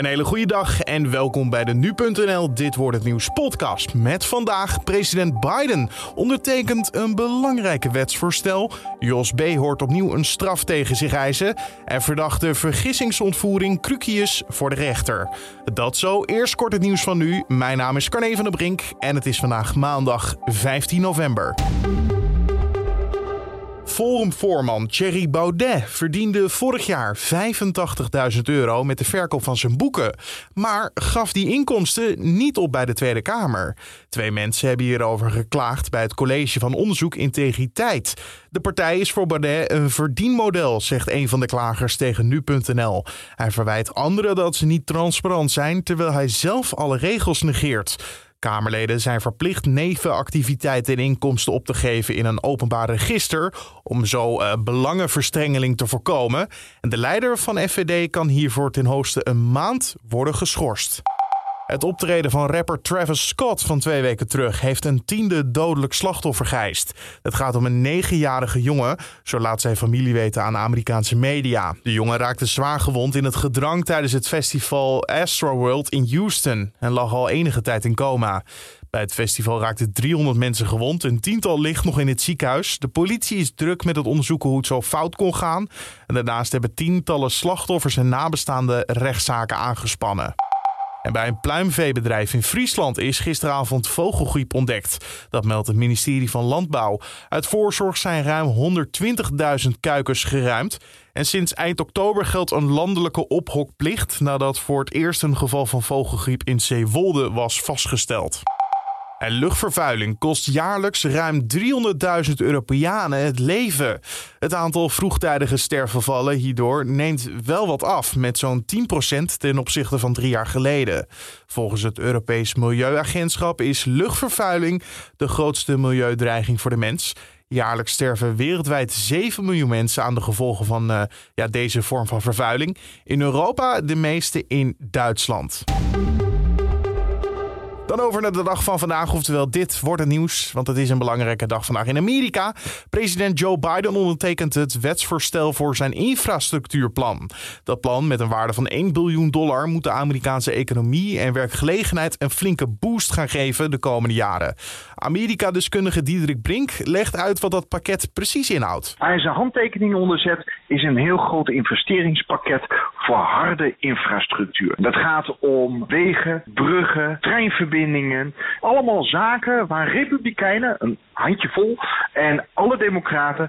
Een hele goede dag en welkom bij de Nu.nl Dit wordt het nieuws podcast. Met vandaag president Biden ondertekent een belangrijke wetsvoorstel. Jos B. hoort opnieuw een straf tegen zich eisen. En verdachte vergissingsontvoering Krukius voor de rechter. Dat zo, eerst kort het nieuws van nu. Mijn naam is Carne van der Brink en het is vandaag maandag 15 november. Forumvoorman Thierry Baudet verdiende vorig jaar 85.000 euro met de verkoop van zijn boeken, maar gaf die inkomsten niet op bij de Tweede Kamer. Twee mensen hebben hierover geklaagd bij het College van Onderzoek Integriteit. De partij is voor Baudet een verdienmodel, zegt een van de klagers tegen nu.nl. Hij verwijt anderen dat ze niet transparant zijn, terwijl hij zelf alle regels negeert. Kamerleden zijn verplicht nevenactiviteiten en inkomsten op te geven in een openbaar register om zo uh, belangenverstrengeling te voorkomen. En de leider van FVD kan hiervoor ten hoogste een maand worden geschorst. Het optreden van rapper Travis Scott van twee weken terug heeft een tiende dodelijk slachtoffer geëist. Het gaat om een negenjarige jongen, zo laat zijn familie weten aan Amerikaanse media. De jongen raakte zwaar gewond in het gedrang tijdens het festival Astroworld in Houston en lag al enige tijd in coma. Bij het festival raakten 300 mensen gewond. Een tiental ligt nog in het ziekenhuis. De politie is druk met het onderzoeken hoe het zo fout kon gaan. En daarnaast hebben tientallen slachtoffers en nabestaanden rechtszaken aangespannen. En bij een pluimveebedrijf in Friesland is gisteravond vogelgriep ontdekt. Dat meldt het ministerie van Landbouw. Uit voorzorg zijn ruim 120.000 kuikens geruimd. En sinds eind oktober geldt een landelijke ophokplicht nadat voor het eerst een geval van vogelgriep in Zeewolde was vastgesteld. En luchtvervuiling kost jaarlijks ruim 300.000 Europeanen het leven. Het aantal vroegtijdige sterfgevallen hierdoor neemt wel wat af, met zo'n 10% ten opzichte van drie jaar geleden. Volgens het Europees Milieuagentschap is luchtvervuiling de grootste milieudreiging voor de mens. Jaarlijks sterven wereldwijd 7 miljoen mensen aan de gevolgen van uh, ja, deze vorm van vervuiling. In Europa de meeste in Duitsland. Dan over naar de dag van vandaag, oftewel dit wordt het nieuws, want het is een belangrijke dag vandaag in Amerika. President Joe Biden ondertekent het wetsvoorstel voor zijn infrastructuurplan. Dat plan met een waarde van 1 biljoen dollar moet de Amerikaanse economie en werkgelegenheid een flinke boost gaan geven de komende jaren. Amerika-deskundige Diederik Brink legt uit wat dat pakket precies inhoudt. Waar zijn handtekening onderzet is een heel groot investeringspakket voor harde infrastructuur. Dat gaat om wegen, bruggen, treinverbindingen allemaal zaken waar republikeinen, een handjevol, en alle democraten,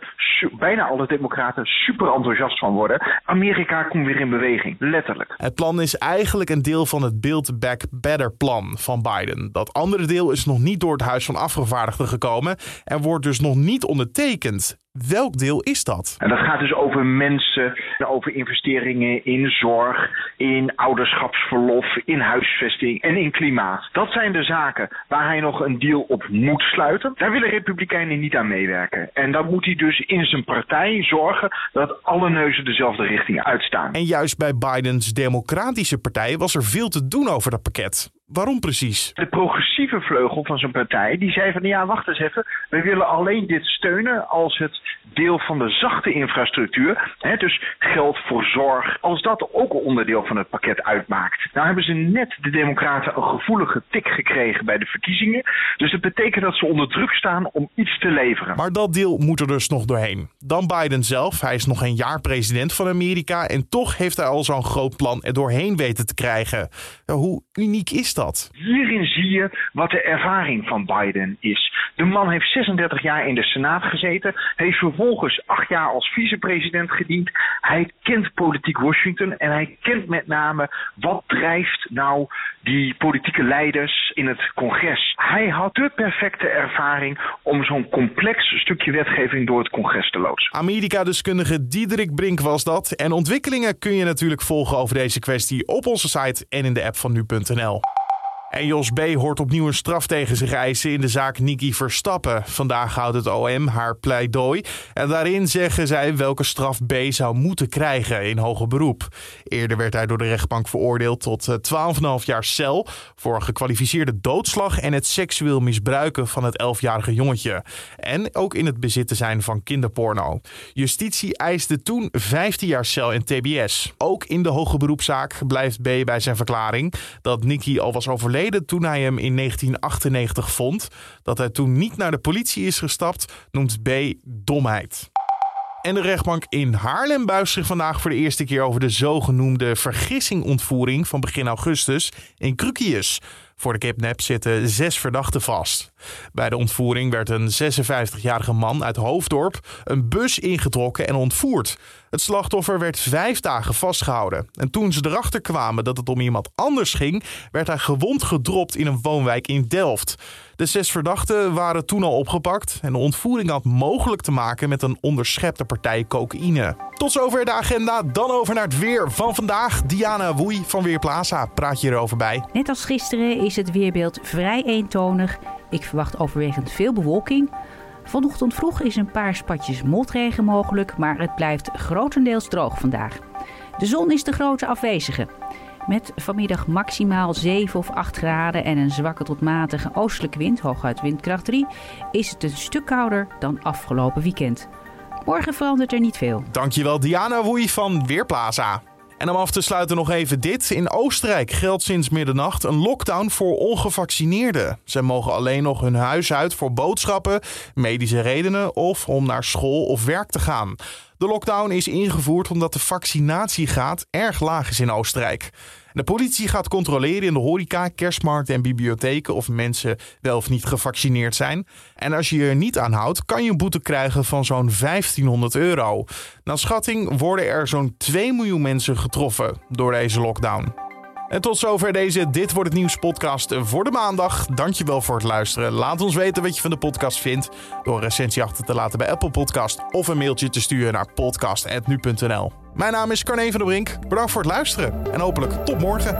bijna alle democraten, super enthousiast van worden. Amerika komt weer in beweging, letterlijk. Het plan is eigenlijk een deel van het Build Back Better plan van Biden. Dat andere deel is nog niet door het Huis van Afgevaardigden gekomen en wordt dus nog niet ondertekend. Welk deel is dat? En dat gaat dus over mensen, over investeringen in zorg, in ouderschapsverlof, in huisvesting en in klimaat. Dat zijn de zaken waar hij nog een deal op moet sluiten. Daar willen Republikeinen niet aan meewerken. En dan moet hij dus in zijn partij zorgen dat alle neuzen dezelfde richting uitstaan. En juist bij Bidens Democratische Partij was er veel te doen over dat pakket. Waarom precies? De progressieve vleugel van zijn partij die zei van ja, wacht eens even. We willen alleen dit steunen als het deel van de zachte infrastructuur, hè, dus geld voor zorg, als dat ook een onderdeel van het pakket uitmaakt. Nou hebben ze net de Democraten een gevoelige tik gekregen bij de verkiezingen. Dus dat betekent dat ze onder druk staan om iets te leveren. Maar dat deel moet er dus nog doorheen. Dan Biden zelf. Hij is nog een jaar president van Amerika en toch heeft hij al zo'n groot plan er doorheen weten te krijgen. Hoe uniek is dat? Hierin zie je wat de ervaring van Biden is. De man heeft 36 jaar in de Senaat gezeten, heeft vervolgens acht jaar als vicepresident gediend. Hij kent politiek Washington en hij kent met name wat drijft nou die politieke leiders in het congres. Hij had de perfecte ervaring om zo'n complex stukje wetgeving door het congres te loodsen. Amerika-deskundige Diederik Brink was dat. En ontwikkelingen kun je natuurlijk volgen over deze kwestie op onze site en in de app van nu.nl. En Jos B. hoort opnieuw een straf tegen zich eisen in de zaak Niki Verstappen. Vandaag houdt het OM haar pleidooi. En daarin zeggen zij welke straf B. zou moeten krijgen in hoger beroep. Eerder werd hij door de rechtbank veroordeeld tot 12,5 eh, jaar cel. voor gekwalificeerde doodslag en het seksueel misbruiken van het 11-jarige jongetje. En ook in het bezitten zijn van kinderporno. Justitie eiste toen 15 jaar cel en TBS. Ook in de hoge beroepszaak blijft B. bij zijn verklaring dat Niki al was overleden toen hij hem in 1998 vond. Dat hij toen niet naar de politie is gestapt, noemt B domheid. En de rechtbank in Haarlem buigt zich vandaag voor de eerste keer over de zogenoemde vergissingontvoering van begin augustus in Krukius. Voor de kidnap zitten zes verdachten vast. Bij de ontvoering werd een 56-jarige man uit Hoofddorp een bus ingetrokken en ontvoerd. Het slachtoffer werd vijf dagen vastgehouden. En toen ze erachter kwamen dat het om iemand anders ging, werd hij gewond gedropt in een woonwijk in Delft. De zes verdachten waren toen al opgepakt en de ontvoering had mogelijk te maken met een onderschepte partij cocaïne. Tot zover de agenda. Dan over naar het weer van vandaag. Diana Woei van Weerplaza praat je erover bij. Net als gisteren is het weerbeeld vrij eentonig. Ik verwacht overwegend veel bewolking. Vanochtend vroeg is een paar spatjes motregen mogelijk, maar het blijft grotendeels droog vandaag. De zon is de grote afwezige. Met vanmiddag maximaal 7 of 8 graden en een zwakke tot matige oostelijke wind, hooguit windkracht 3, is het een stuk kouder dan afgelopen weekend. Morgen verandert er niet veel. Dankjewel Diana Woei van Weerplaza. En om af te sluiten nog even dit. In Oostenrijk geldt sinds middernacht een lockdown voor ongevaccineerden. Zij mogen alleen nog hun huis uit voor boodschappen, medische redenen of om naar school of werk te gaan. De lockdown is ingevoerd omdat de vaccinatiegraad erg laag is in Oostenrijk. De politie gaat controleren in de horeca, kerstmarkten en bibliotheken of mensen wel of niet gevaccineerd zijn. En als je je er niet aan houdt, kan je een boete krijgen van zo'n 1500 euro. Naar schatting worden er zo'n 2 miljoen mensen getroffen door deze lockdown. En tot zover deze Dit Wordt Het Nieuws podcast voor de maandag. Dankjewel voor het luisteren. Laat ons weten wat je van de podcast vindt door een recensie achter te laten bij Apple Podcast of een mailtje te sturen naar podcast.nu.nl. Mijn naam is Carne van der Brink. Bedankt voor het luisteren en hopelijk tot morgen.